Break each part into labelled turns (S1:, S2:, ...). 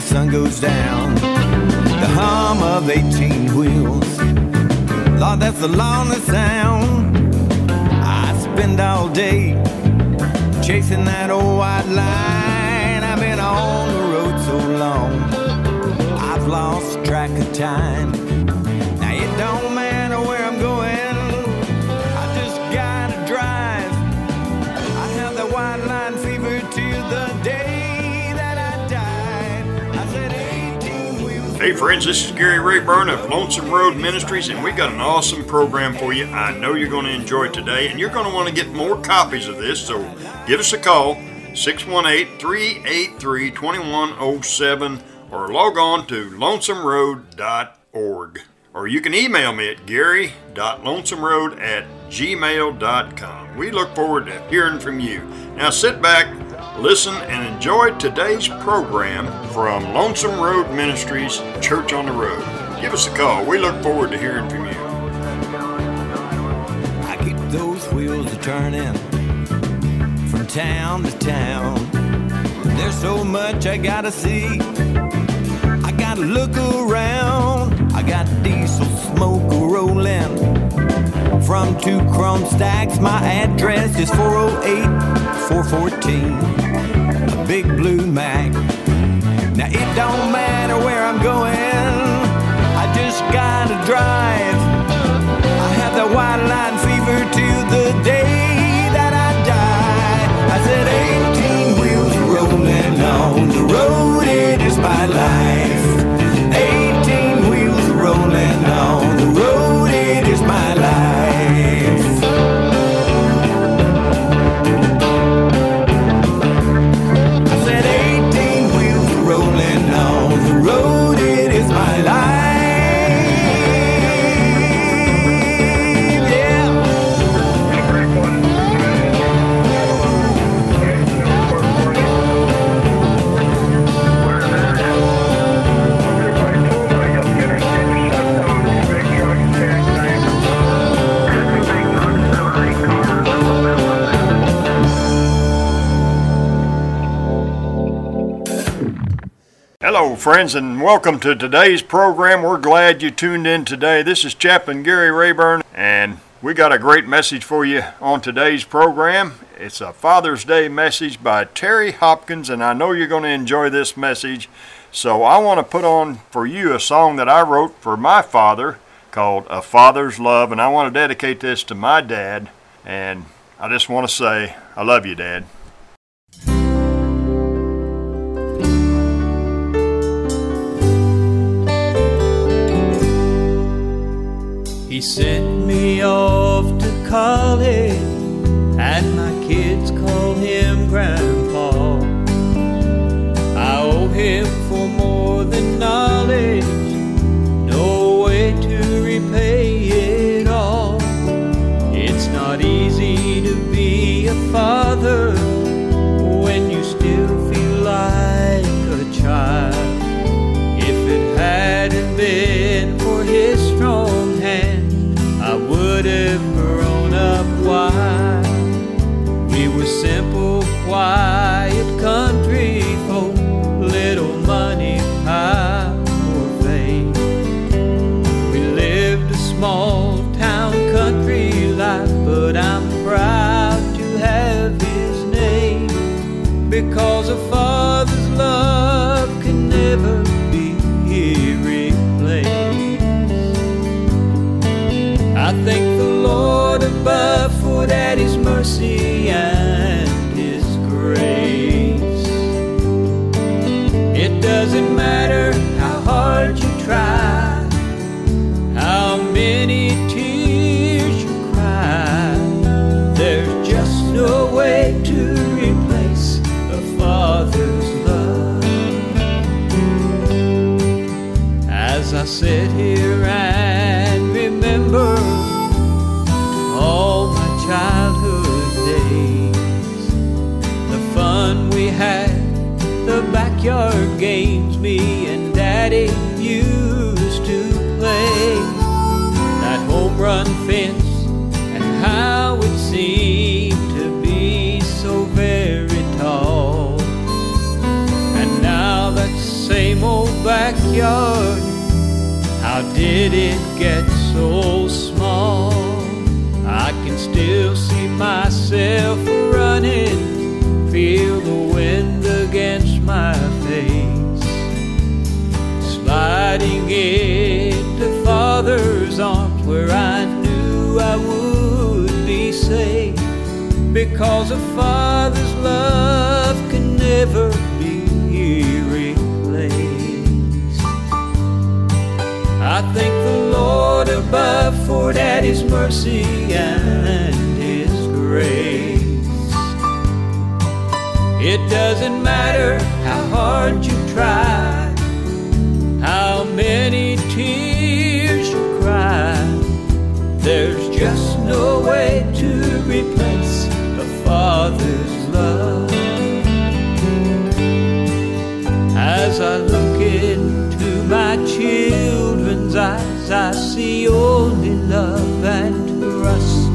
S1: the sun goes down. The hum of 18 wheels. Lord, that's the longest sound. I spend all day chasing that old white line. I've been on the road so long, I've lost track of time.
S2: Hey friends, this is Gary Rayburn of Lonesome Road Ministries, and we got an awesome program for you. I know you're going to enjoy today, and you're going to want to get more copies of this, so give us a call 618 383 2107 or log on to lonesomeroad.org. Or you can email me at gary.lonesomeroad at gmail.com. We look forward to hearing from you. Now sit back, listen, and enjoy today's program from Lonesome Road Ministries Church on the Road. Give us a call. We look forward to hearing from you.
S1: I keep those wheels a turning from town to town. There's so much I gotta see. I gotta look around. I got diesel smoke rolling from two chrome stacks. My address is 408 414. A big blue Mack. Now it don't matter where I'm going.
S2: Friends, and welcome to today's program. We're glad you tuned in today. This is Chaplain Gary Rayburn, and we got a great message for you on today's program. It's a Father's Day message by Terry Hopkins, and I know you're going to enjoy this message. So, I want to put on for you a song that I wrote for my father called A Father's Love, and I want to dedicate this to my dad. And I just want to say, I love you, Dad.
S3: He sent me off to college, and my kids call him Grandpa. I owe him for more than knowledge, no way to repay it all. It's not easy to be a father because a father's love can never be replaced. I thank the Lord above for Daddy's mercy and His grace. It doesn't matter how hard you try, I
S4: see only love and trust.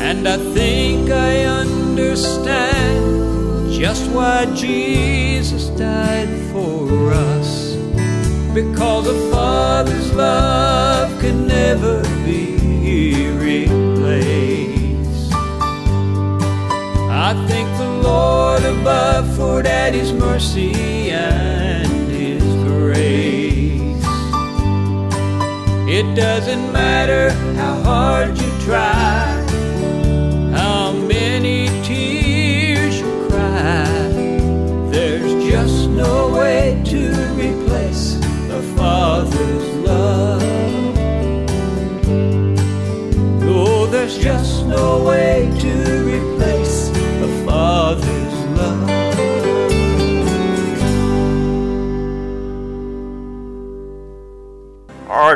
S4: And I think I understand just why Jesus died for us. Because a father's love can never be replaced. I thank the Lord above for Daddy's mercy It doesn't matter how hard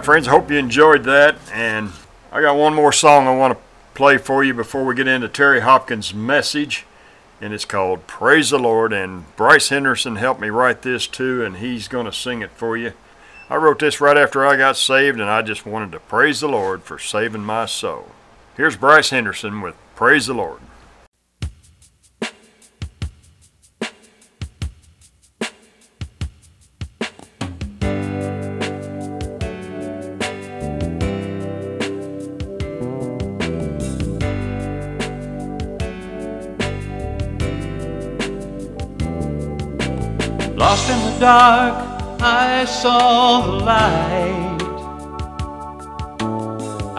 S2: friends, I hope you enjoyed that. And I got one more song I want to play for you before we get into Terry Hopkins' message. And it's called Praise the Lord. And Bryce Henderson helped me write this too, and he's going to sing it for you. I wrote this right after I got saved, and I just wanted to praise the Lord for saving my soul. Here's Bryce Henderson with Praise the Lord.
S4: Saw the light.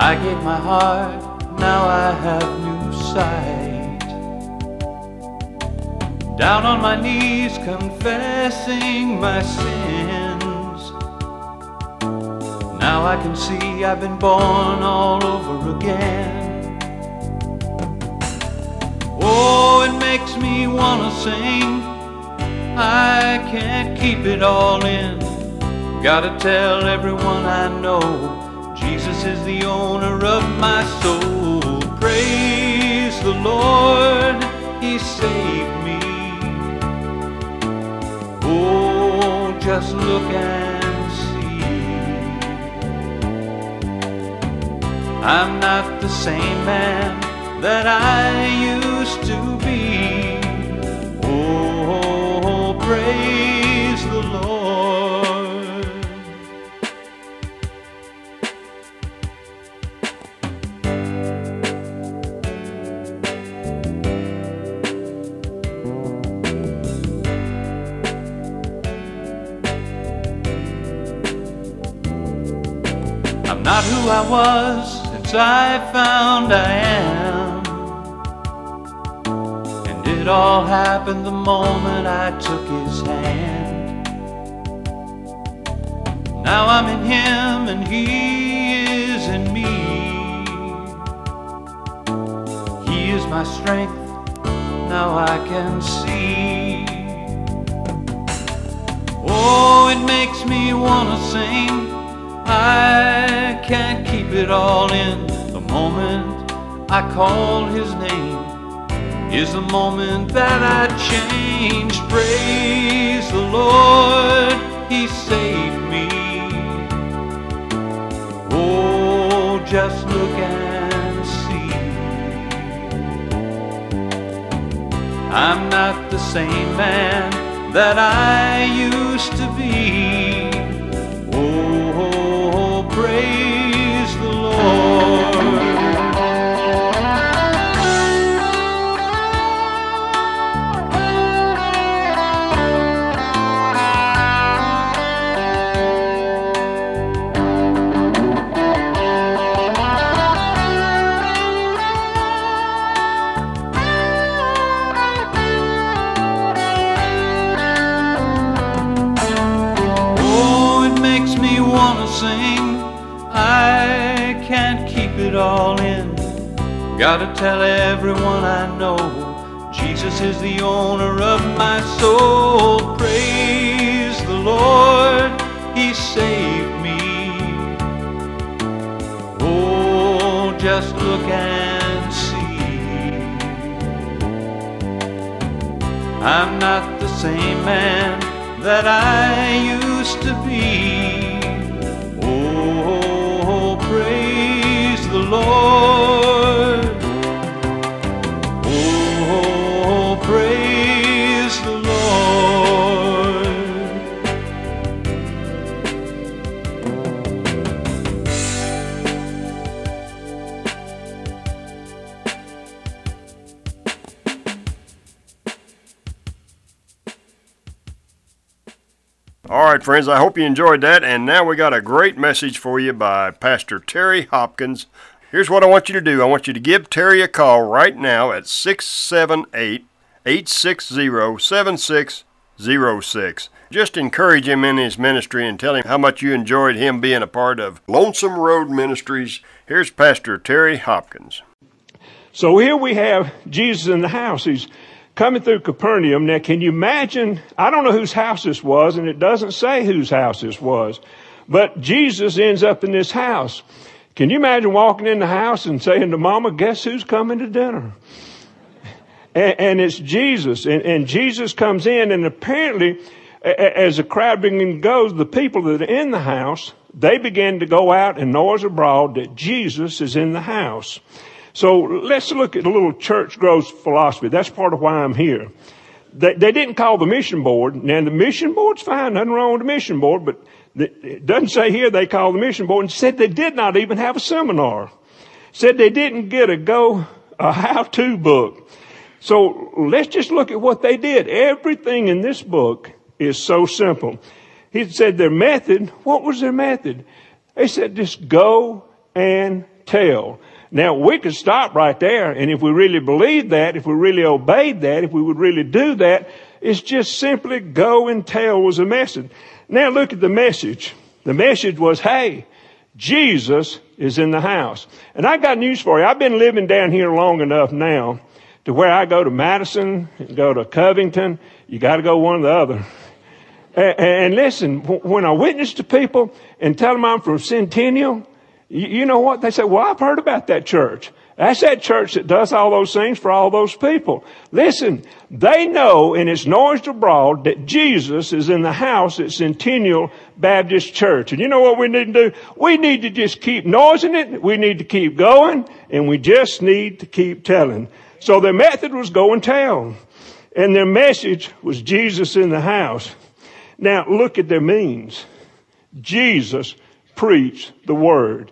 S4: I gave my heart, now I have new sight. Down on my knees, confessing my sins. Now I can see I've been born all over again. Oh, it makes me wanna sing. I can't keep it all in. Gotta tell everyone I know Jesus is the owner of my soul. Praise the Lord, He saved me. Oh, just look and see. I'm not the same man that I used to be. Oh, praise Was since I found I am. And it all happened the moment I took his hand. Now I'm in him and he is in me. He is my strength, now I can see. Oh, it makes me wanna sing. I can't keep it all in. The moment I call his name is the moment that I changed. Praise the Lord, he saved me. Oh, just look and see. I'm not the same man that I used to be. Oh. Gotta tell everyone I know Jesus is the owner of my soul. Praise the Lord, He saved me. Oh, just look and see. I'm not the same man that I used to be. Oh, praise the Lord.
S2: Friends, I hope you enjoyed that. And now we got a great message for you by Pastor Terry Hopkins. Here's what I want you to do I want you to give Terry a call right now at 678 860 7606. Just encourage him in his ministry and tell him how much you enjoyed him being a part of Lonesome Road Ministries. Here's Pastor Terry Hopkins.
S5: So here we have Jesus in the house. He's coming through Capernaum. Now, can you imagine? I don't know whose house this was, and it doesn't say whose house this was, but Jesus ends up in this house. Can you imagine walking in the house and saying to Mama, "Guess who's coming to dinner?" And, and it's Jesus, and, and Jesus comes in, and apparently, as the crowd begins goes, the people that are in the house they begin to go out and noise abroad that Jesus is in the house. So let's look at a little church growth philosophy. That's part of why I'm here. They, they didn't call the mission board. Now the mission board's fine, nothing wrong with the mission board, but it doesn't say here they called the mission board and said they did not even have a seminar. Said they didn't get a go, a how-to book. So let's just look at what they did. Everything in this book is so simple. He said their method, what was their method? They said just go and tell. Now we could stop right there and if we really believed that, if we really obeyed that, if we would really do that, it's just simply go and tell was the message. Now look at the message. The message was, hey, Jesus is in the house. And I got news for you. I've been living down here long enough now to where I go to Madison, go to Covington. You got to go one or the other. And, and listen, when I witness to people and tell them I'm from Centennial, you, know what? They say, well, I've heard about that church. That's that church that does all those things for all those people. Listen, they know and it's noised abroad that Jesus is in the house at Centennial Baptist Church. And you know what we need to do? We need to just keep noising it. We need to keep going and we just need to keep telling. So their method was go and tell. And their message was Jesus in the house. Now look at their means. Jesus preached the word.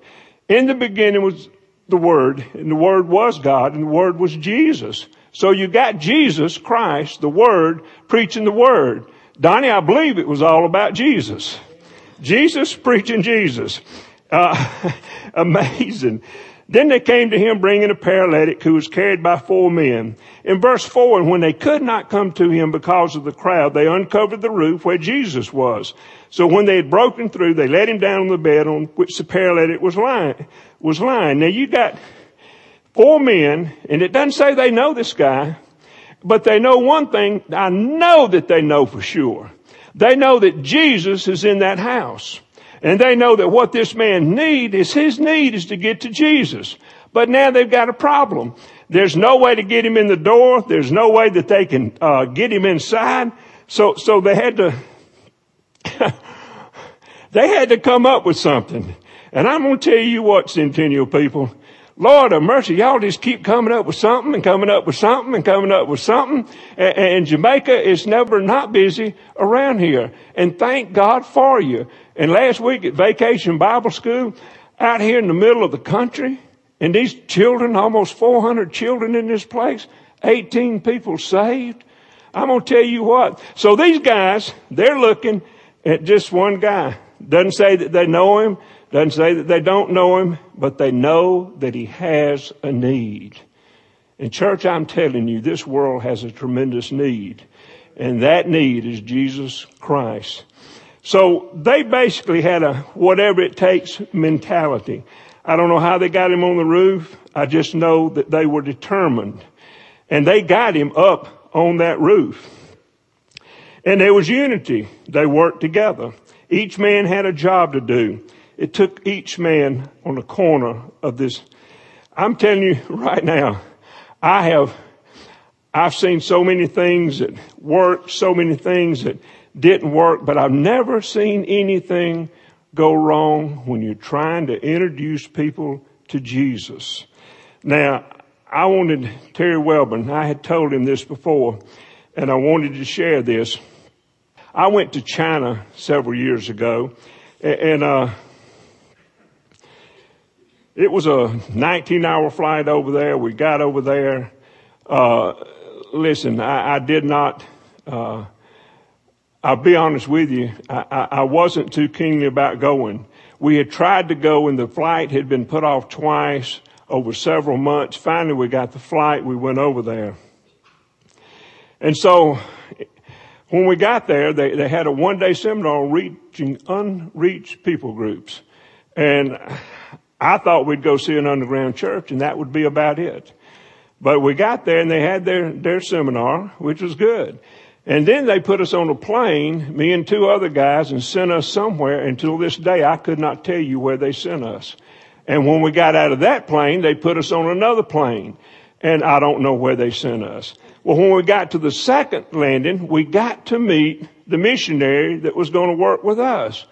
S5: In the beginning was the word, and the word was God, and the word was Jesus. So you got Jesus Christ, the word, preaching the word. Donnie, I believe it was all about Jesus. Jesus preaching Jesus. Uh, amazing. Then they came to him bringing a paralytic who was carried by four men. In verse four, and when they could not come to him because of the crowd, they uncovered the roof where Jesus was. So when they had broken through, they let him down on the bed on which the paralytic was lying, was lying. Now you got four men, and it doesn't say they know this guy, but they know one thing. I know that they know for sure. They know that Jesus is in that house. And they know that what this man need is his need is to get to Jesus. But now they've got a problem. There's no way to get him in the door. There's no way that they can uh, get him inside. So, so they had to, they had to come up with something. And I'm going to tell you what, Centennial people. Lord of mercy, y'all just keep coming up with something and coming up with something and coming up with something. And, and Jamaica is never not busy around here. And thank God for you. And last week at Vacation Bible School, out here in the middle of the country, and these children, almost 400 children in this place, 18 people saved. I'm going to tell you what. So these guys, they're looking at just one guy. Doesn't say that they know him. Doesn't say that they don't know him, but they know that he has a need. And church, I'm telling you, this world has a tremendous need. And that need is Jesus Christ. So they basically had a whatever it takes mentality. I don't know how they got him on the roof. I just know that they were determined. And they got him up on that roof. And there was unity. They worked together. Each man had a job to do. It took each man on the corner of this. I'm telling you right now, I have, I've seen so many things that worked, so many things that didn't work, but I've never seen anything go wrong when you're trying to introduce people to Jesus. Now, I wanted Terry Welburn, I had told him this before, and I wanted to share this. I went to China several years ago, and uh, it was a 19 hour flight over there. We got over there. Uh, listen, I, I, did not, uh, I'll be honest with you, I, I, I wasn't too keenly about going. We had tried to go and the flight had been put off twice over several months. Finally, we got the flight. We went over there. And so when we got there, they, they had a one day seminar on reaching unreached people groups. And I thought we'd go see an underground church and that would be about it. But we got there and they had their, their seminar, which was good. And then they put us on a plane, me and two other guys, and sent us somewhere. Until this day, I could not tell you where they sent us. And when we got out of that plane, they put us on another plane. And I don't know where they sent us. Well, when we got to the second landing, we got to meet the missionary that was going to work with us.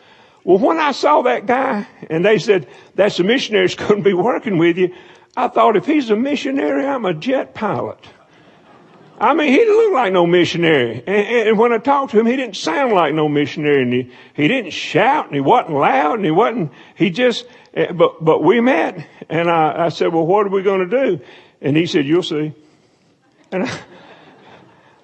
S5: Well, when I saw that guy and they said, that's the that's going to be working with you, I thought if he's a missionary, I'm a jet pilot. I mean, he didn't look like no missionary. And, and, when I talked to him, he didn't sound like no missionary. And he, he didn't shout and he wasn't loud and he wasn't, he just, eh, but, but we met and I, I said, well, what are we going to do? And he said, you'll see. And I,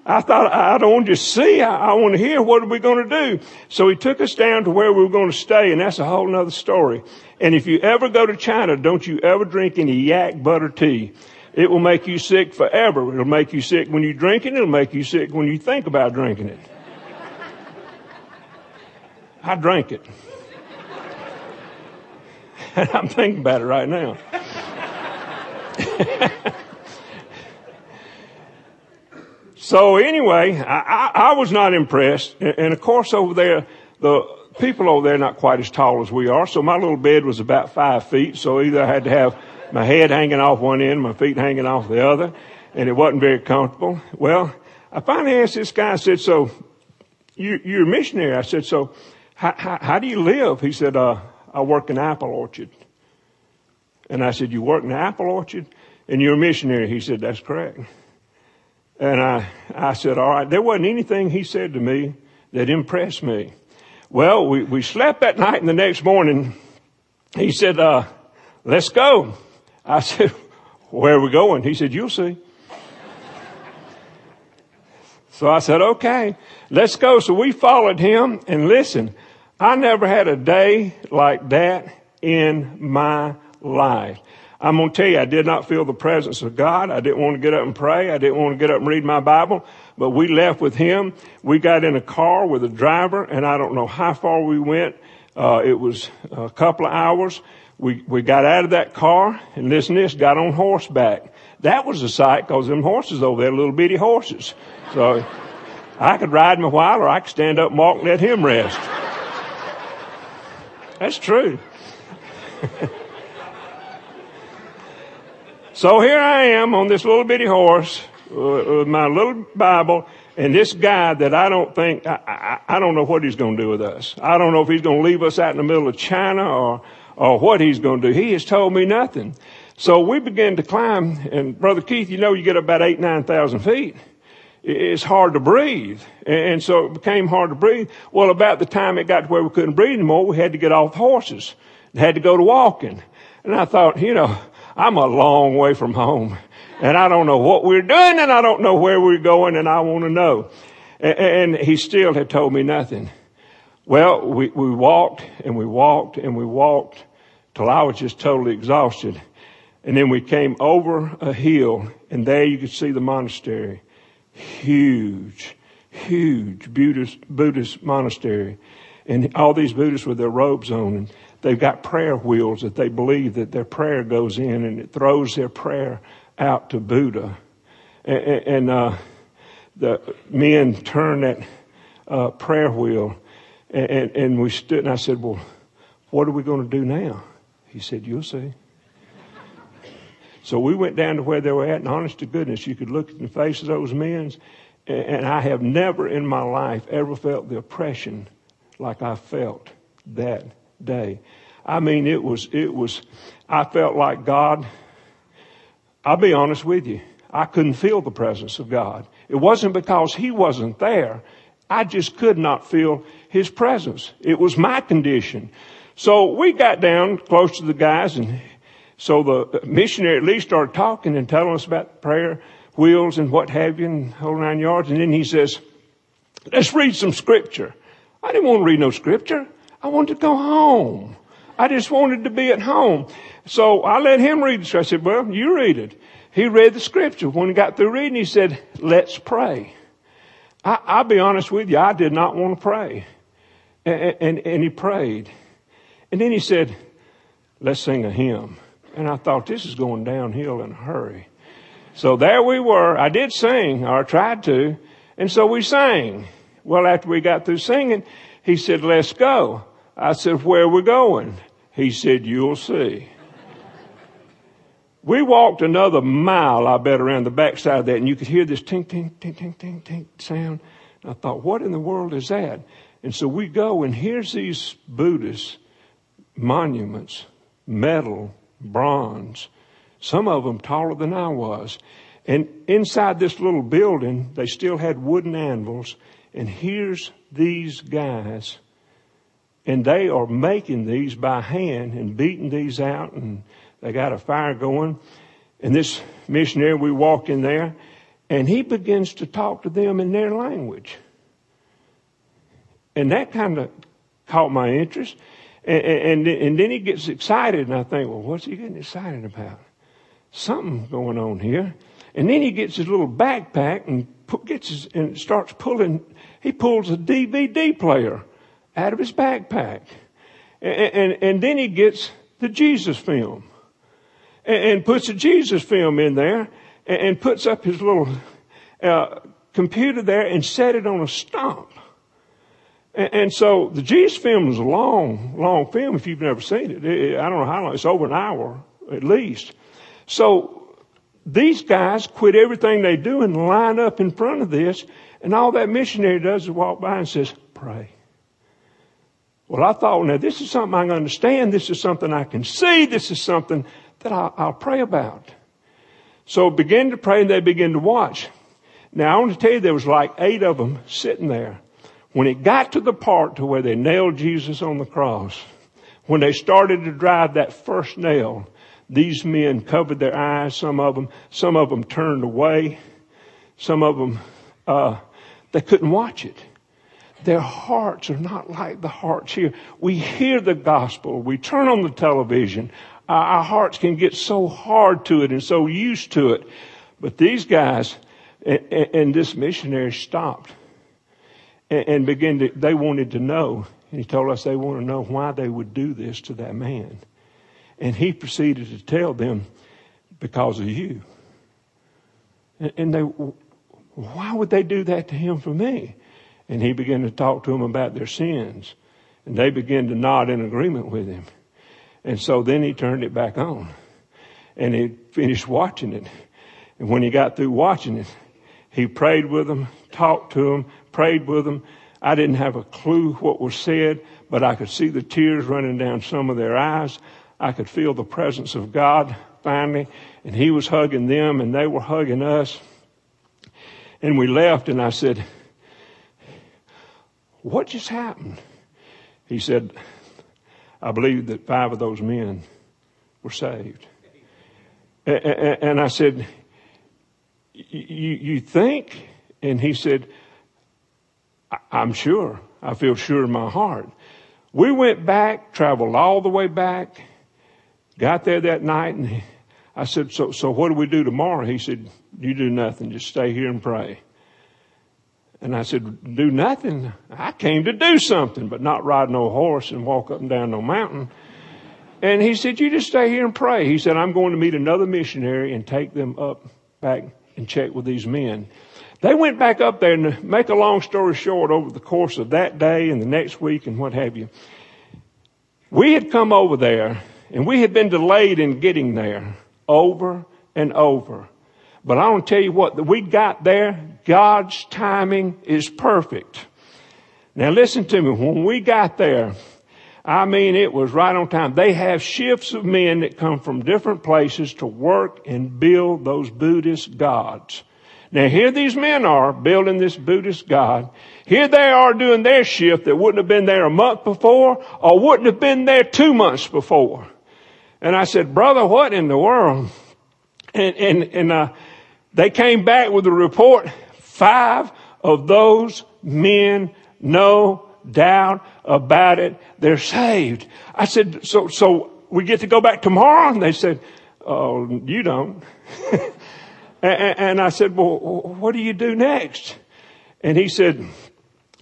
S5: I thought, I don't want to just see, I, I want to hear what are we going to do. So he took us down to where we were going to stay, and that's a whole nother story. And if you ever go to China, don't you ever drink any yak butter tea. It will make you sick forever. It'll make you sick when you drink it, it'll make you sick when you think about drinking it. I drank it. And I'm thinking about it right now. So anyway, I, I, I was not impressed. And, of course over there, the people over there are not quite as tall as we are. So my little bed was about five feet. So either I had to have my head hanging off one end, my feet hanging off the other, and it wasn't very comfortable. Well, I finally asked this guy, I said, so you, you're a missionary. I said, so how, how, how do you live? He said, uh, I work in apple orchard. And I said, you work in an apple orchard? And you're a missionary? He said, that's correct. And I, I said, all right, there wasn't anything he said to me that impressed me. Well, we, we slept that night and the next morning he said, uh, let's go. I said, where are we going? He said, you'll see. so I said, okay, let's go. So we followed him and listen, I never had a day like that in my life. I'm going to tell you, I did not feel the presence of God. I didn't want to get up and pray. I didn't want to get up and read my Bible. But we left with him. We got in a car with a driver, and I don't know how far we went. Uh, it was a couple of hours. We, we got out of that car, and listen to this, got on horseback. That was a sight, because them horses over there, little bitty horses. So I could ride him a while, or I could stand up and walk and let him rest. That's true. So here I am on this little bitty horse uh, with my little Bible and this guy that I don't think, I, I, I don't know what he's going to do with us. I don't know if he's going to leave us out in the middle of China or, or what he's going to do. He has told me nothing. So we began to climb and Brother Keith, you know, you get about eight, nine thousand feet. It's hard to breathe. And so it became hard to breathe. Well, about the time it got to where we couldn't breathe anymore, we had to get off horses. Had to go to walking. And I thought, you know, I'm a long way from home and I don't know what we're doing and I don't know where we're going and I want to know. And, he still had told me nothing. Well, we, we walked and we walked and we walked till I was just totally exhausted. And then we came over a hill and there you could see the monastery. Huge, huge Buddhist, Buddhist monastery. And all these Buddhists with their robes on. And they've got prayer wheels that they believe that their prayer goes in and it throws their prayer out to Buddha. And, and uh, the men turned that uh, prayer wheel and, and we stood and I said, well, what are we going to do now? He said, you'll see. So we went down to where they were at, and honest to goodness, you could look in the face of those men, and I have never in my life ever felt the oppression like I felt that day. I mean, it was, it was, I felt like God, I'll be honest with you, I couldn't feel the presence of God. It wasn't because He wasn't there. I just could not feel His presence. It was my condition. So we got down close to the guys and so the missionary at least started talking and telling us about prayer wheels and what have you and whole nine yards. And then he says, let's read some scripture. I didn't want to read no scripture. I wanted to go home. I just wanted to be at home. So I let him read the scripture. I said, well, you read it. He read the scripture. When he got through reading, he said, let's pray. I, will be honest with you. I did not want to pray. And, and, and he prayed. And then he said, let's sing a hymn. And I thought, this is going downhill in a hurry. So there we were. I did sing, or tried to. And so we sang. Well, after we got through singing, he said, let's go. I said, where are we going? He said, you'll see. we walked another mile, I bet, around the backside of that, and you could hear this tink, tink, tink, tink, tink, tink sound. And I thought, what in the world is that? And so we go, and here's these Buddhist monuments, metal, bronze, some of them taller than I was. And inside this little building, they still had wooden anvils. And here's these guys, and they are making these by hand and beating these out, and they got a fire going. And this missionary, we walk in there, and he begins to talk to them in their language. And that kind of caught my interest. And, and, and then he gets excited, and I think, well, what's he getting excited about? Something going on here. And then he gets his little backpack and gets his, and starts pulling. He pulls a DVD player out of his backpack, and, and, and then he gets the Jesus film, and, and, puts a Jesus film in there, and, and puts up his little uh, computer there and set it on a stump. And, and so the Jesus film is a long, long film if you've never seen it. it. I don't know how long. It's over an hour at least. So these guys quit everything they do and line up in front of this, and all that missionary does is walk by and says, "Pray." Well, I thought, now this is something I can understand. This is something I can see. This is something that I'll, I'll pray about. So begin to pray, and they begin to watch. Now I want to tell you, there was like eight of them sitting there. When it got to the part to where they nailed Jesus on the cross, when they started to drive that first nail, these men covered their eyes, some of them, some of them turned away, some of them, uh, they couldn't watch it. Their hearts are not like the hearts here. We hear the gospel. We turn on the television. our hearts can get so hard to it and so used to it. But these guys and, and this missionary stopped and, and began to, they wanted to know. And he told us they want to know why they would do this to that man. And he proceeded to tell them, because of you. And, and they, why would they do that to him for me? And he began to talk to them about their sins. And they began to nod in agreement with him. And so then he turned it back on. And he finished watching it. And when he got through watching it, he prayed with them, talked to them, prayed with them. I didn't have a clue what was said, but I could see the tears running down some of their eyes. I could feel the presence of God finally, and He was hugging them, and they were hugging us. And we left, and I said, What just happened? He said, I believe that five of those men were saved. And I said, You think? And he said, I'm sure. I feel sure in my heart. We went back, traveled all the way back, got there that night, and I said, so, so what do we do tomorrow? He said, you do nothing. Just stay here and pray. And I said, do nothing. I came to do something, but not ride no horse and walk up and down no mountain. And he said, you just stay here and pray. He said, I'm going to meet another missionary and take them up back and check with these men. They went back up there and make a long story short over the course of that day and the next week and what have you. We had come over there and we had been delayed in getting there over and over. But I want to tell you what, we got there, God's timing is perfect. Now listen to me, when we got there, I mean, it was right on time. They have shifts of men that come from different places to work and build those Buddhist gods. Now here these men are building this Buddhist God. Here they are doing their shift that wouldn't have been there a month before or wouldn't have been there two months before. And I said, brother, what in the world? And, and, and, uh, they came back with a report. Five of those men, no doubt about it, they're saved. I said, so, so we get to go back tomorrow? And they said, oh, you don't. And I said, well, what do you do next? And he said,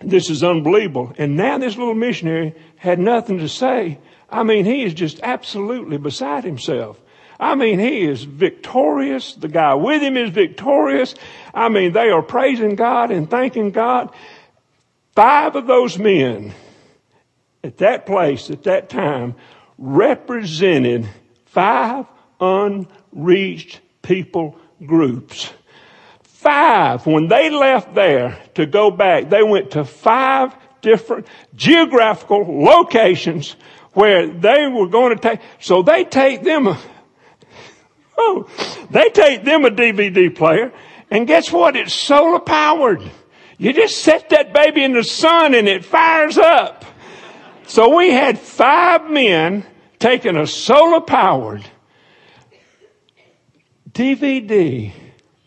S5: this is unbelievable. And now this little missionary had nothing to say. I mean, he is just absolutely beside himself. I mean, he is victorious. The guy with him is victorious. I mean, they are praising God and thanking God. Five of those men at that place, at that time, represented five unreached people groups. Five, when they left there to go back, they went to five different geographical locations where they were going to take, so they take them Oh, they take them a DVD player and guess what? It's solar powered. You just set that baby in the sun and it fires up. So we had five men taking a solar powered DVD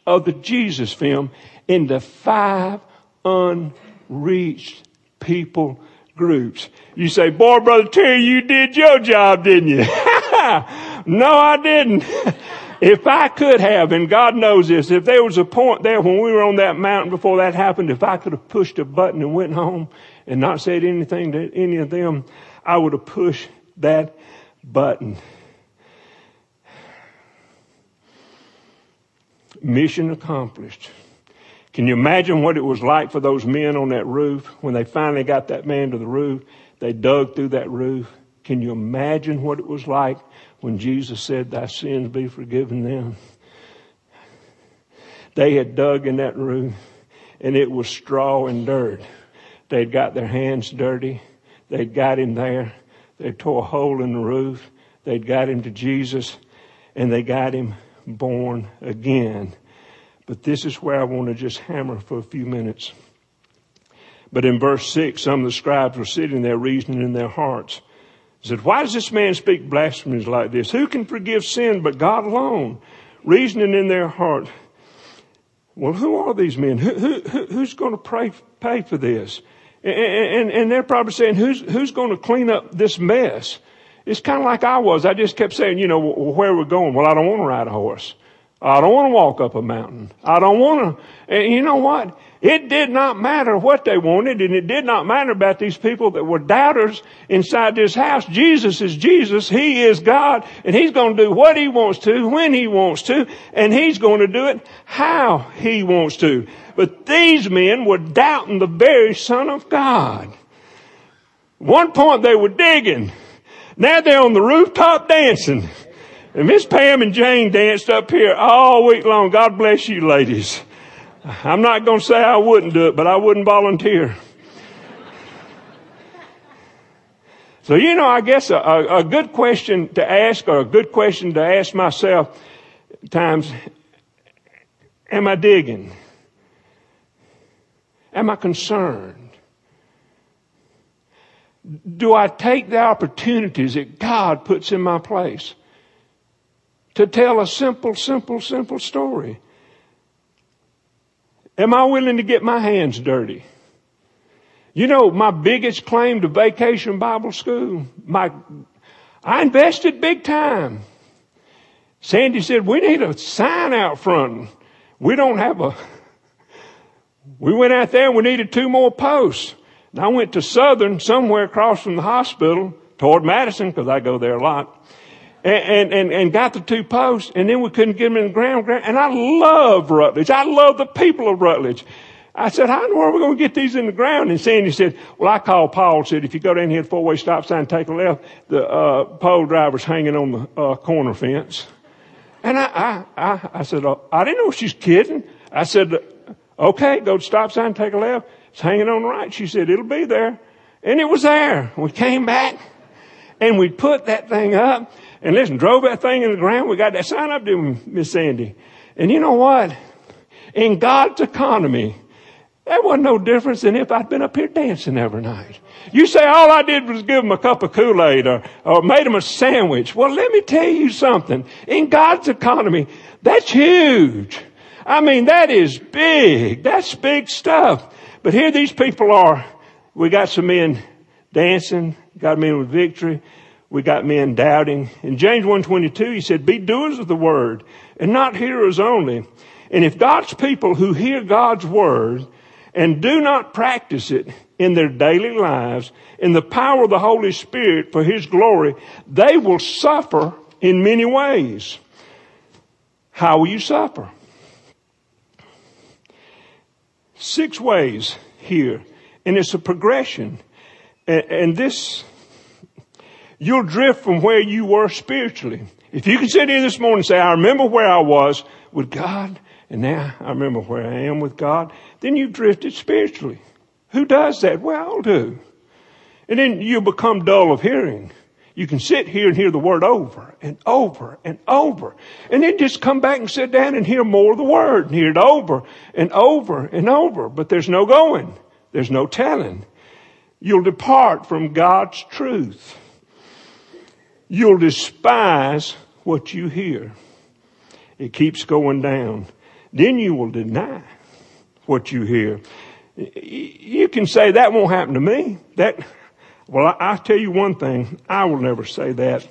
S5: of the Jesus film into five unreached people groups. You say, boy, brother Terry, you did your job, didn't you? no, I didn't. if I could have, and God knows this, if there was a point there when we were on that mountain before that happened, if I could have pushed a button and went home and not said anything to any of them, I would have pushed that button. Mission accomplished. Can you imagine what it was like for those men on that roof when they finally got that man to the roof? They dug through that roof. Can you imagine what it was like when Jesus said, Thy sins be forgiven them? They had dug in that roof and it was straw and dirt. They'd got their hands dirty. They'd got him there. They tore a hole in the roof. They'd got him to Jesus and they got him born again. But this is where I want to just hammer for a few minutes. But in verse 6, some of the scribes were sitting there reasoning in their hearts. They said, Why does this man speak blasphemies like this? Who can forgive sin but God alone? Reasoning in their heart. Well, who are these men? Who, who, who's going to pray, pay for this? And, and, and they're probably saying, who's, who's going to clean up this mess? It's kind of like I was. I just kept saying, you know, where we're going. Well, I don't want to ride a horse. I don't want to walk up a mountain. I don't want to. And you know what? It did not matter what they wanted, and it did not matter about these people that were doubters inside this house. Jesus is Jesus. He is God, and He's going to do what He wants to, when He wants to, and He's going to do it how He wants to. But these men were doubting the very Son of God. One point they were digging. Now they're on the rooftop dancing. And Miss Pam and Jane danced up here all week long. God bless you ladies. I'm not going to say I wouldn't do it, but I wouldn't volunteer. So, you know, I guess a, a, good question to ask or a good question to ask myself times, am I digging? Am I concerned? do I take the opportunities that God puts in my place to tell a simple, simple, simple story? Am I willing to get my hands dirty? You know, my biggest claim to vacation Bible school, my, I invested big time. Sandy said, we need a sign out front. We don't have a, we went out there and we needed two more posts. And I went to Southern, somewhere across from the hospital, toward Madison, because I go there a lot. And, and, and, got the two posts, and then we couldn't get them in the ground. And I love Rutledge. I love the people of Rutledge. I said, how in the world are we going to get these in the ground? And Sandy said, well, I called Paul, said, if you go down here at four-way stop sign, take a left, the, uh, pole driver's hanging on the, uh, corner fence. And I, I, I, I said, oh, I didn't know she's kidding. I said, okay, go to stop sign, take a left. It's hanging on the right. She said, it'll be there. And it was there. We came back and we put that thing up and listen, drove that thing in the ground. We got that sign up to Miss Sandy. And you know what? In God's economy, that wasn't no difference than if I'd been up here dancing every night. You say all I did was give them a cup of Kool-Aid or, or made them a sandwich. Well, let me tell you something. In God's economy, that's huge. I mean, that is big. That's big stuff. But here these people are. We got some men dancing, got men with victory. We got men doubting. In James 1.22, he said, be doers of the word and not hearers only. And if God's people who hear God's word and do not practice it in their daily lives in the power of the Holy Spirit for His glory, they will suffer in many ways. How will you suffer? Six ways here. And it's a progression. And, and this, you'll drift from where you were spiritually. If you can sit here this morning and say, I remember where I was with God, and now I remember where I am with God, then you've drifted spiritually. Who does that? We all do. And then you become dull of hearing. You can sit here and hear the word over and over and over. And then just come back and sit down and hear more of the word and hear it over and over and over. But there's no going. There's no telling. You'll depart from God's truth. You'll despise what you hear. It keeps going down then you will deny what you hear. You can say that won't happen to me. That, well, I, will tell you one thing. I will never say that.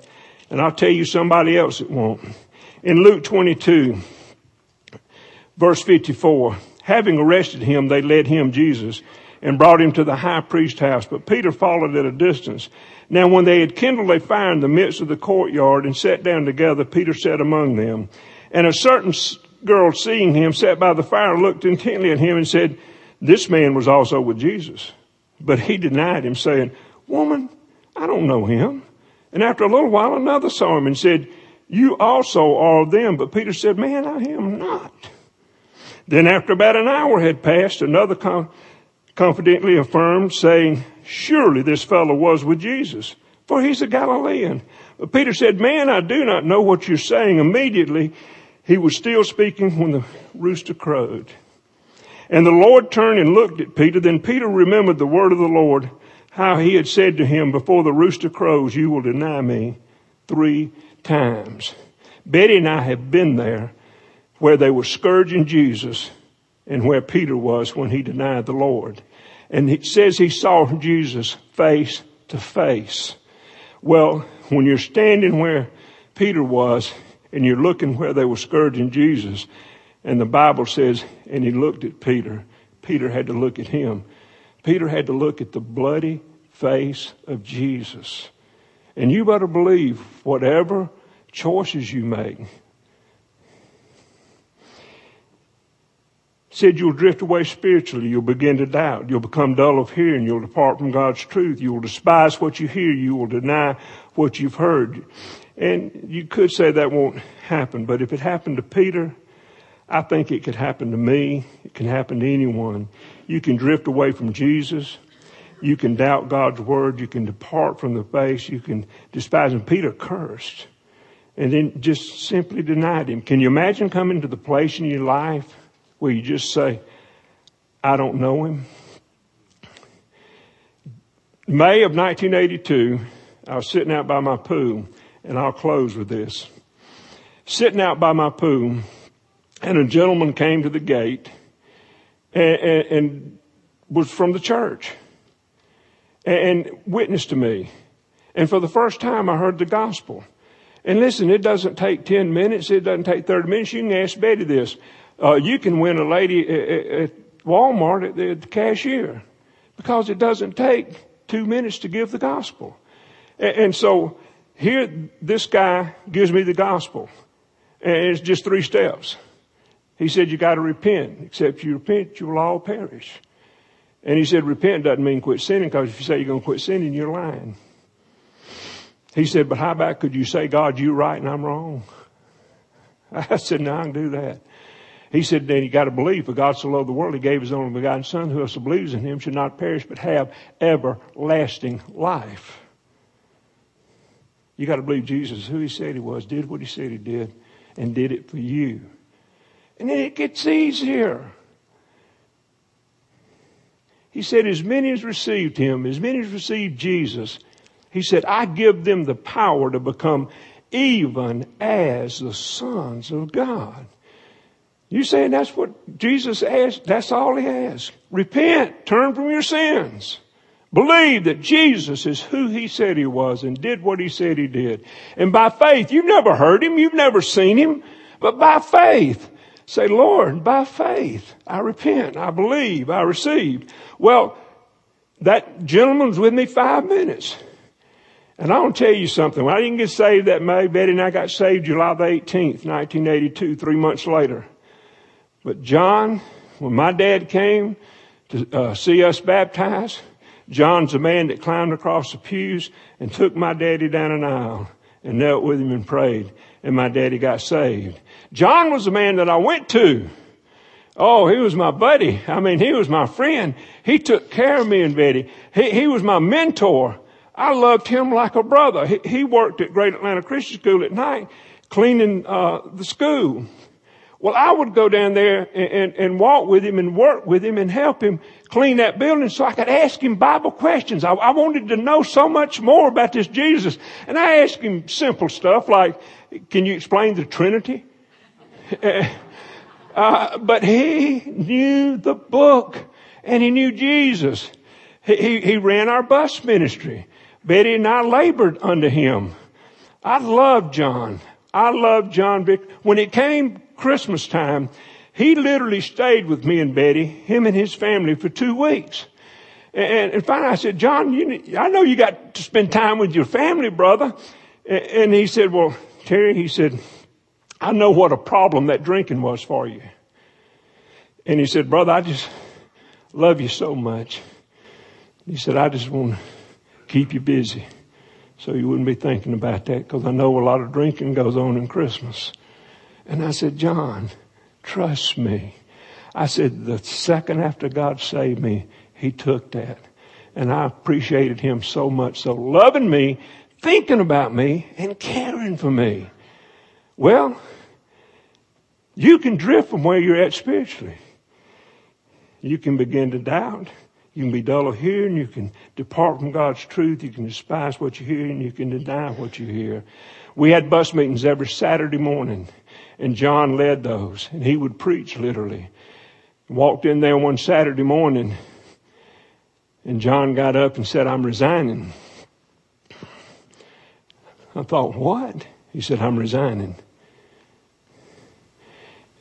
S5: And I'll tell you somebody else it won't. In Luke 22, verse 54, having arrested him, they led him, Jesus, and brought him to the high priest's house. But Peter followed at a distance. Now when they had kindled a fire in the midst of the courtyard and sat down together, Peter sat among them. And a certain girl, seeing him, sat by the fire, looked intently at him, and said, This man was also with Jesus. But he denied him, saying, Woman, I don't know him. And after a little while, another saw him and said, You also are them. But Peter said, Man, I am not. Then after about an hour had passed, another confidently affirmed, saying, Surely this fellow was with Jesus, for he's a Galilean. But Peter said, Man, I do not know what you're saying. Immediately he was still speaking when the rooster crowed. And the Lord turned and looked at Peter. Then Peter remembered the word of the Lord, how he had said to him, Before the rooster crows, you will deny me three times. Betty and I have been there where they were scourging Jesus and where Peter was when he denied the Lord. And it says he saw Jesus face to face. Well, when you're standing where Peter was, and you're looking where they were scourging Jesus, and the Bible says, and he looked at Peter. Peter had to look at him. Peter had to look at the bloody face of Jesus. And you better believe whatever choices you make, said you'll drift away spiritually. You'll begin to doubt. You'll become dull of hearing. You'll depart from God's truth. You will despise what you hear. You will deny what you've heard. And you could say that won't happen, but if it happened to Peter, I think it could happen to me. It can happen to anyone. You can drift away from Jesus. You can doubt God's word. You can depart from the faith. You can despise him. Peter cursed and then just simply denied him. Can you imagine coming to the place in your life where you just say, I don't know him? May of 1982, I was sitting out by my pool and I'll close with this. Sitting out by my pool, and a gentleman came to the gate and, and, and was from the church and, and witnessed to me. And for the first time, I heard the gospel. And listen, it doesn't take 10 minutes. It doesn't take 30 minutes. You can ask Betty this. Uh, you can win a lady at, Walmart at the, at the cashier because it doesn't take two minutes to give the gospel. And, and so here, this guy gives me the gospel. And it's just three steps. He said, you got to repent. Except you repent, you will all perish. And he said, repent doesn't mean quit sinning because if you say you're going to quit sinning, you're lying. He said, but how about could you say, God, you're right and I'm wrong? I said, no, I can do that. He said, then you got to believe, for God so loved the world, he gave his only begotten son, whoever believes in him should not perish, but have everlasting life. You got to believe Jesus who he said he was, did what he said he did, and did it for you. And then it gets easier. He said, as many as received him, as many as received Jesus, he said, I give them the power to become even as the sons of God. You saying that's what Jesus asked? That's all he asked. Repent, turn from your sins. Believe that Jesus is who he said he was and did what he said he did. And by faith, you've never heard him, you've never seen him, but by faith, say, Lord, by faith, I repent, I believe, I receive. Well, that gentleman's with me five minutes. And I want to tell you something. When I didn't get saved that May, Betty and I got saved July the 18th, 1982, three months later. But John, when my dad came to uh, see us baptized, John's the man that climbed across the pews and took my daddy down an aisle and knelt with him and prayed. And my daddy got saved. John was the man that I went to. Oh, he was my buddy. I mean, he was my friend. He took care of me and Betty. He, he was my mentor. I loved him like a brother. He, he worked at Greater Atlanta Christian School at night, cleaning uh, the school. Well, I would go down there and, and, and, walk with him and work with him and help him clean that building so I could ask him Bible questions. I, I wanted to know so much more about this Jesus. And I asked him simple stuff like, can you explain the Trinity? uh, but he knew the book and he knew Jesus. He, he, he ran our bus ministry. Betty and I labored under him. I loved John. I loved John Vic. When it came Christmas time, he literally stayed with me and Betty, him and his family, for two weeks. And, and finally I said, John, you, I know you got to spend time with your family, brother. And, and he said, well, Terry, he said, I know what a problem that drinking was for you. And he said, brother, I just love you so much. He said, I just want to keep you busy so you wouldn't be thinking about that because I know a lot of drinking goes on in Christmas. And I said, John, trust me. I said, the second after God saved me, he took that. And I appreciated him so much. So loving me, thinking about me, and caring for me. Well, you can drift from where you're at spiritually. You can begin to doubt. You can be dull of hearing. You can depart from God's truth. You can despise what you hear and you can deny what you hear. We had bus meetings every Saturday morning. And John led those, and he would preach literally. Walked in there one Saturday morning, and John got up and said, I'm resigning. I thought, what? He said, I'm resigning.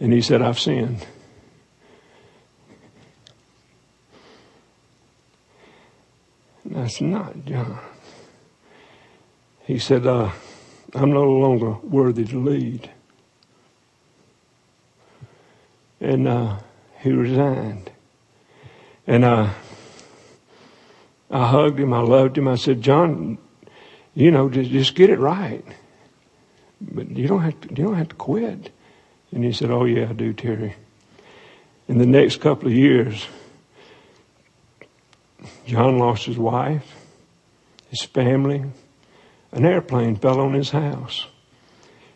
S5: And he said, I've sinned. That's not John. He said, uh, I'm no longer worthy to lead and uh, he resigned. And uh, I hugged him. I loved him. I said, John, you know, just, just get it right. But you don't have to. You don't have to quit. And he said, Oh yeah, I do, Terry. In the next couple of years, John lost his wife, his family. An airplane fell on his house.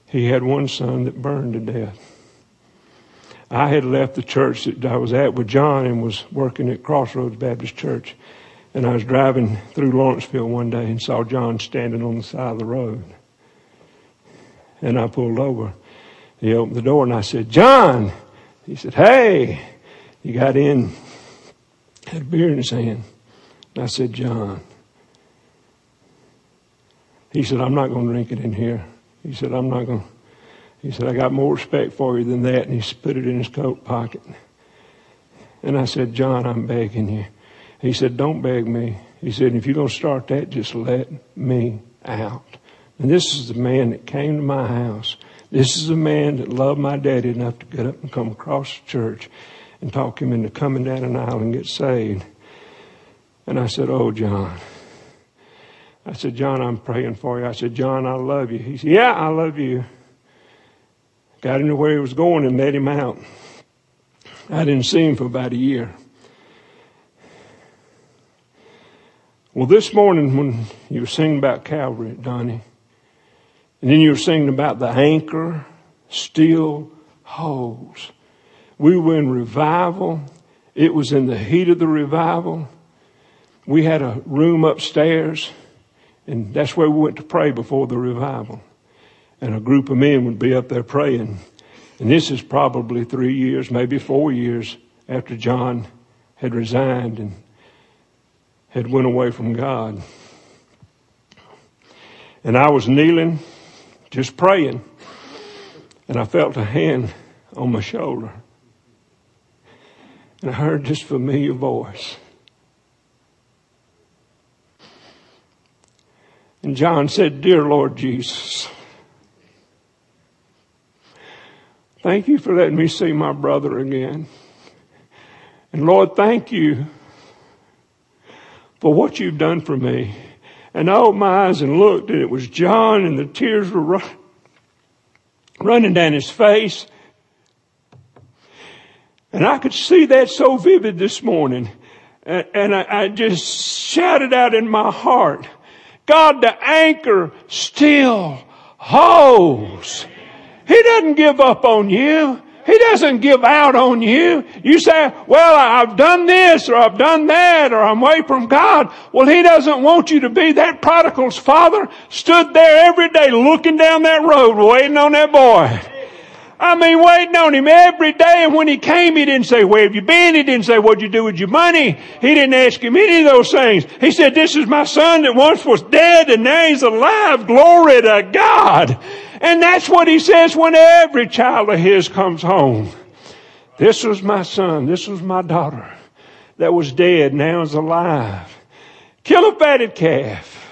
S5: He had one son that burned to death. I had left the church that I was at with John and was working at Crossroads Baptist Church. And I was driving through Lawrenceville one day and saw John standing on the side of the road. And I pulled over. He opened the door and I said, John! He said, Hey! He got in, had a beer in his hand. And I said, John. He said, I'm not going to drink it in here. He said, I'm not going to. He said, I got more respect for you than that. And he put it in his coat pocket. And I said, John, I'm begging you. He said, Don't beg me. He said, If you're going to start that, just let me out. And this is the man that came to my house. This is the man that loved my daddy enough to get up and come across the church and talk him into coming down an aisle and get saved. And I said, Oh, John. I said, John, I'm praying for you. I said, John, I love you. He said, Yeah, I love you. Got him to where he was going and let him out. I didn't see him for about a year. Well, this morning when you were singing about Calvary, Donnie, and then you were singing about the anchor still holds. We were in revival. It was in the heat of the revival. We had a room upstairs, and that's where we went to pray before the revival. And a group of men would be up there praying. And this is probably three years, maybe four years after John had resigned and had went away from God. And I was kneeling, just praying, and I felt a hand on my shoulder. And I heard this familiar voice. And John said, Dear Lord Jesus, thank you for letting me see my brother again. And Lord, thank you for what you've done for me. And I opened my eyes and looked, and it was John, and the tears were run, running down his face. And I could see that so vivid this morning. And, and I, I just shouted out in my heart, God, the anchor still holds. He doesn't give up on you. He doesn't give out on you. You say, well, I've done this or I've done that or I'm away from God. Well, He doesn't want you to be that prodigal's father stood there every day looking down that road waiting on that boy. I mean, waiting on him every day. And when he came, he didn't say, where have you been? He didn't say, what'd you do with your money? He didn't ask him any of those things. He said, this is my son that once was dead and now he's alive. Glory to God. And that's what he says when every child of his comes home. This was my son. This was my daughter that was dead, now is alive. Kill a fatted calf.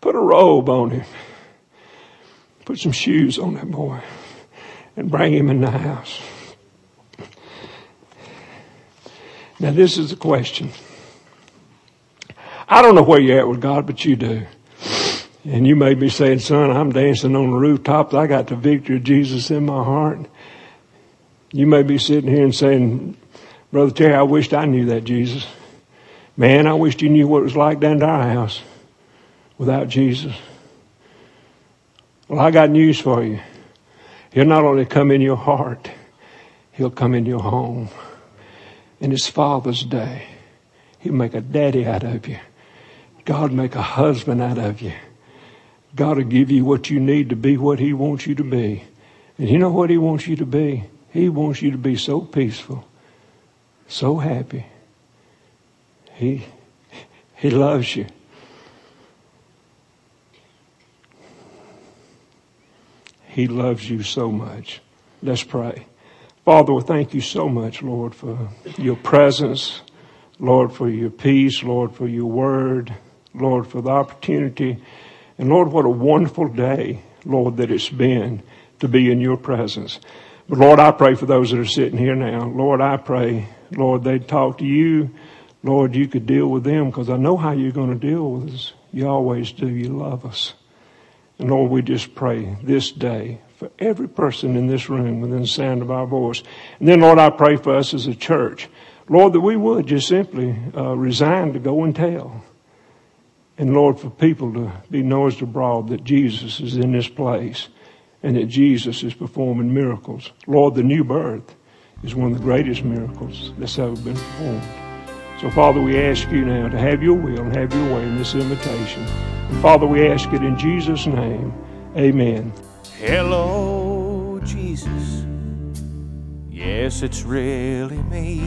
S5: Put a robe on him. Put some shoes on that boy and bring him in the house. Now, this is the question. I don't know where you're at with God, but you do. And you may be saying, son, I'm dancing on the rooftops. I got the victory of Jesus in my heart. You may be sitting here and saying, Brother Terry, I wished I knew that Jesus. Man, I wished you knew what it was like down to our house without Jesus. Well, I got news for you. He'll not only come in your heart, he'll come in your home. And it's Father's Day. He'll make a daddy out of you. God make a husband out of you. God will give you what you need to be what He wants you to be. And you know what He wants you to be? He wants you to be so peaceful, so happy. He, he loves you. He loves you so much. Let's pray. Father, we thank you so much, Lord, for your presence, Lord, for your peace, Lord, for your word, Lord, for the opportunity and Lord, what a wonderful day, Lord, that it's been to be in your presence. But Lord, I pray for those that are sitting here now. Lord, I pray, Lord, they'd talk to you. Lord, you could deal with them because I know how you're going to deal with us. You always do. You love us. And Lord, we just pray this day for every person in this room within the sound of our voice. And then, Lord, I pray for us as a church. Lord, that we would just simply uh, resign to go and tell. And Lord, for people to be noised abroad that Jesus is in this place and that Jesus is performing miracles. Lord, the new birth is one of the greatest miracles that's ever been performed. So, Father, we ask you now to have your will and have your way in this invitation. And Father, we ask it in Jesus' name. Amen.
S4: Hello, Jesus. Yes, it's really me.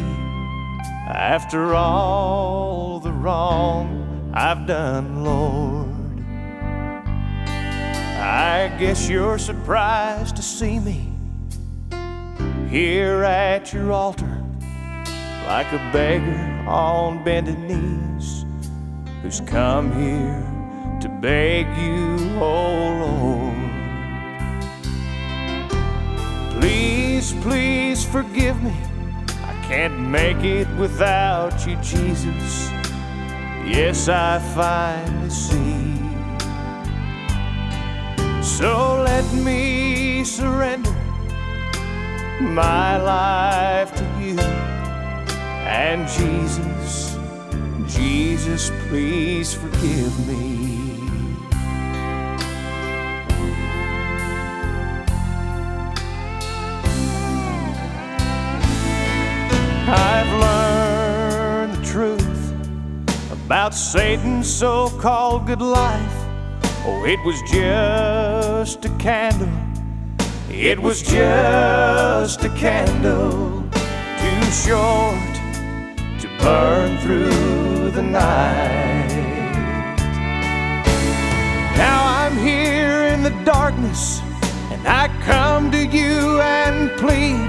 S4: After all the wrong I've done, Lord. I guess you're surprised to see me here at your altar like a beggar on bended knees. who's come here to beg you, oh Lord. Please, please forgive me. I can't make it without you, Jesus. Yes, I finally see. So let me surrender my life to you. And Jesus, Jesus, please forgive me. About Satan's so called good life. Oh, it was just a candle. It was just a candle too short to burn through the night. Now I'm here in the darkness, and I come to you and plead.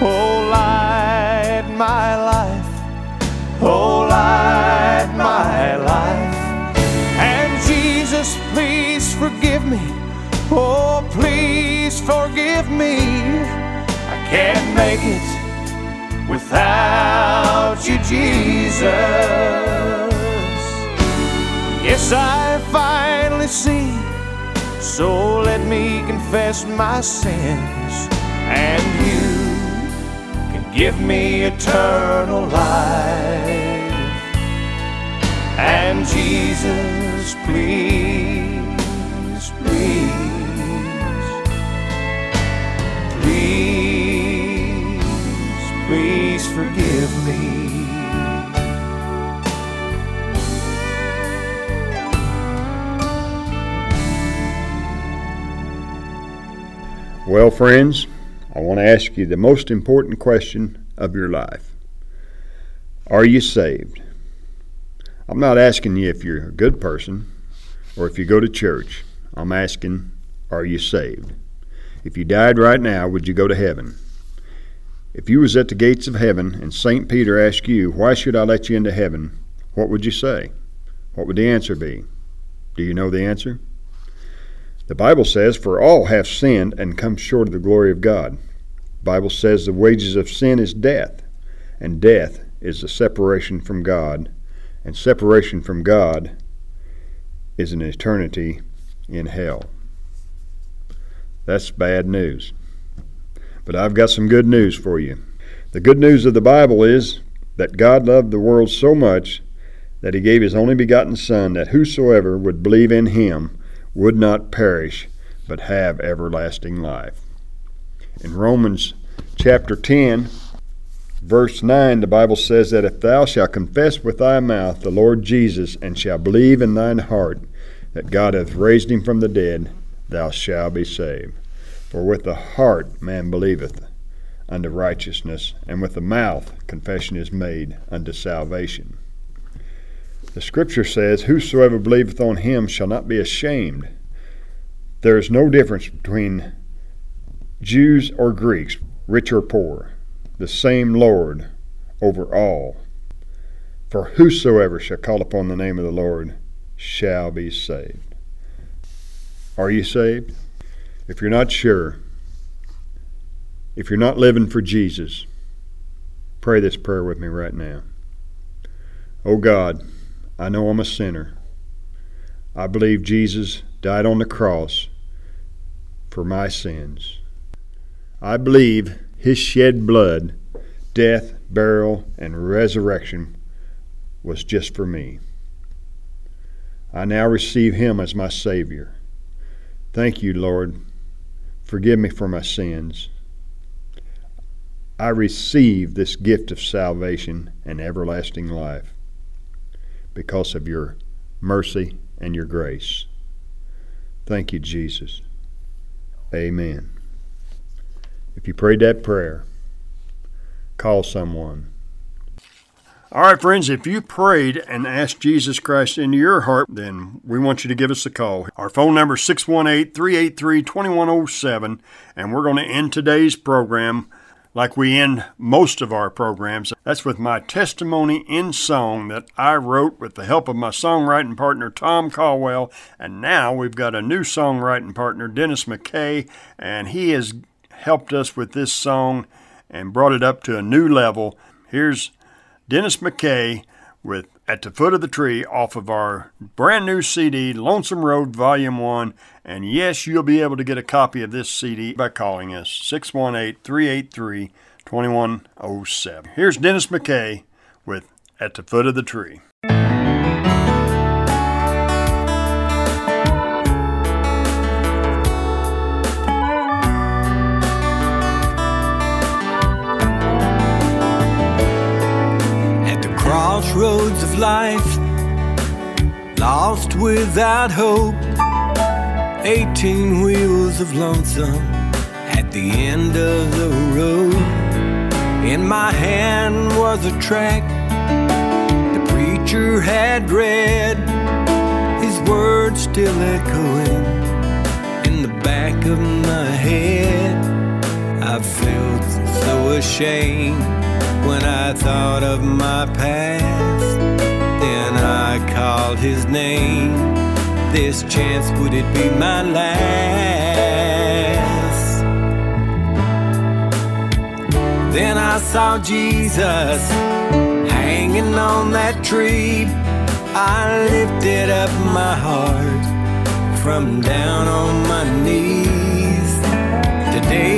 S4: Oh, light my life. Oh, light life. And Jesus, please forgive me. Oh, please forgive me. I can't make it without you, Jesus. Yes, I finally see. So let me confess my sins, and you can give me eternal life. And Jesus, please, please, please, please forgive me.
S2: Well, friends, I want to ask you the most important question of your life Are you saved? I'm not asking you if you're a good person or if you go to church. I'm asking, Are you saved? If you died right now, would you go to heaven? If you was at the gates of heaven and St. Peter asked you, Why should I let you into heaven? What would you say? What would the answer be? Do you know the answer? The Bible says, For all have sinned and come short of the glory of God. The Bible says the wages of sin is death, and death is the separation from God, and separation from God is an eternity in hell. That's bad news. But I've got some good news for you. The good news of the Bible is that God loved the world so much that he gave his only begotten Son, that whosoever would believe in him would not perish, but have everlasting life. In Romans chapter 10, verse 9, the Bible says that if thou shalt confess with thy mouth the Lord Jesus, and shalt believe in thine heart that God hath raised him from the dead, thou shalt be saved. For with the heart man believeth unto righteousness, and with the mouth confession is made unto salvation. The Scripture says, Whosoever believeth on him shall not be ashamed. There is no difference between Jews or Greeks, rich or poor, the same Lord over all. For whosoever shall call upon the name of the Lord shall be saved. Are you saved? If you're not sure, if you're not living for Jesus, pray this prayer with me right now. Oh God, I know I'm a sinner. I believe Jesus died on the cross for my sins. I believe his shed blood, death, burial, and resurrection was just for me. I now receive him as my Savior. Thank you, Lord. Forgive me for my sins. I receive this gift of salvation and everlasting life because of your mercy and your grace. Thank you, Jesus. Amen. If you prayed that prayer, call someone. All right, friends, if you prayed and asked Jesus Christ into your heart, then we want you to give us a call. Our phone number is 618 383 2107, and we're going to end today's program like we end most of our programs. That's with my testimony in song that I wrote with the help of my songwriting partner Tom Caldwell. And now we've got a new songwriting partner, Dennis McKay, and he has helped us with this song and brought it up to a new level. Here's Dennis McKay with At the Foot of the Tree off of our brand new CD, Lonesome Road Volume 1. And yes, you'll be able to get a copy of this CD by calling us 618 383 2107. Here's Dennis McKay with At the Foot of the Tree.
S1: Crossroads of life, lost without hope. Eighteen wheels of lonesome at the end of the road. In my hand was a track the preacher had read, his words still echoing in the back of my head. I felt so ashamed when I thought of my past. Then I called his name. This chance, would it be my last? Then I saw Jesus hanging on that tree. I lifted up my heart from down on my knees. Today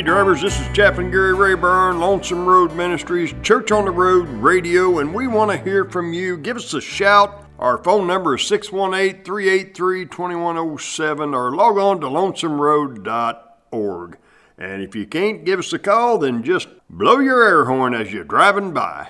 S2: Hey drivers, this is Chaplain Gary Rayburn, Lonesome Road Ministries, Church on the Road Radio, and we want to hear from you. Give us a shout. Our phone number is 618 383 2107 or log on to lonesomeroad.org. And if you can't give us a call, then just blow your air horn as you're driving by.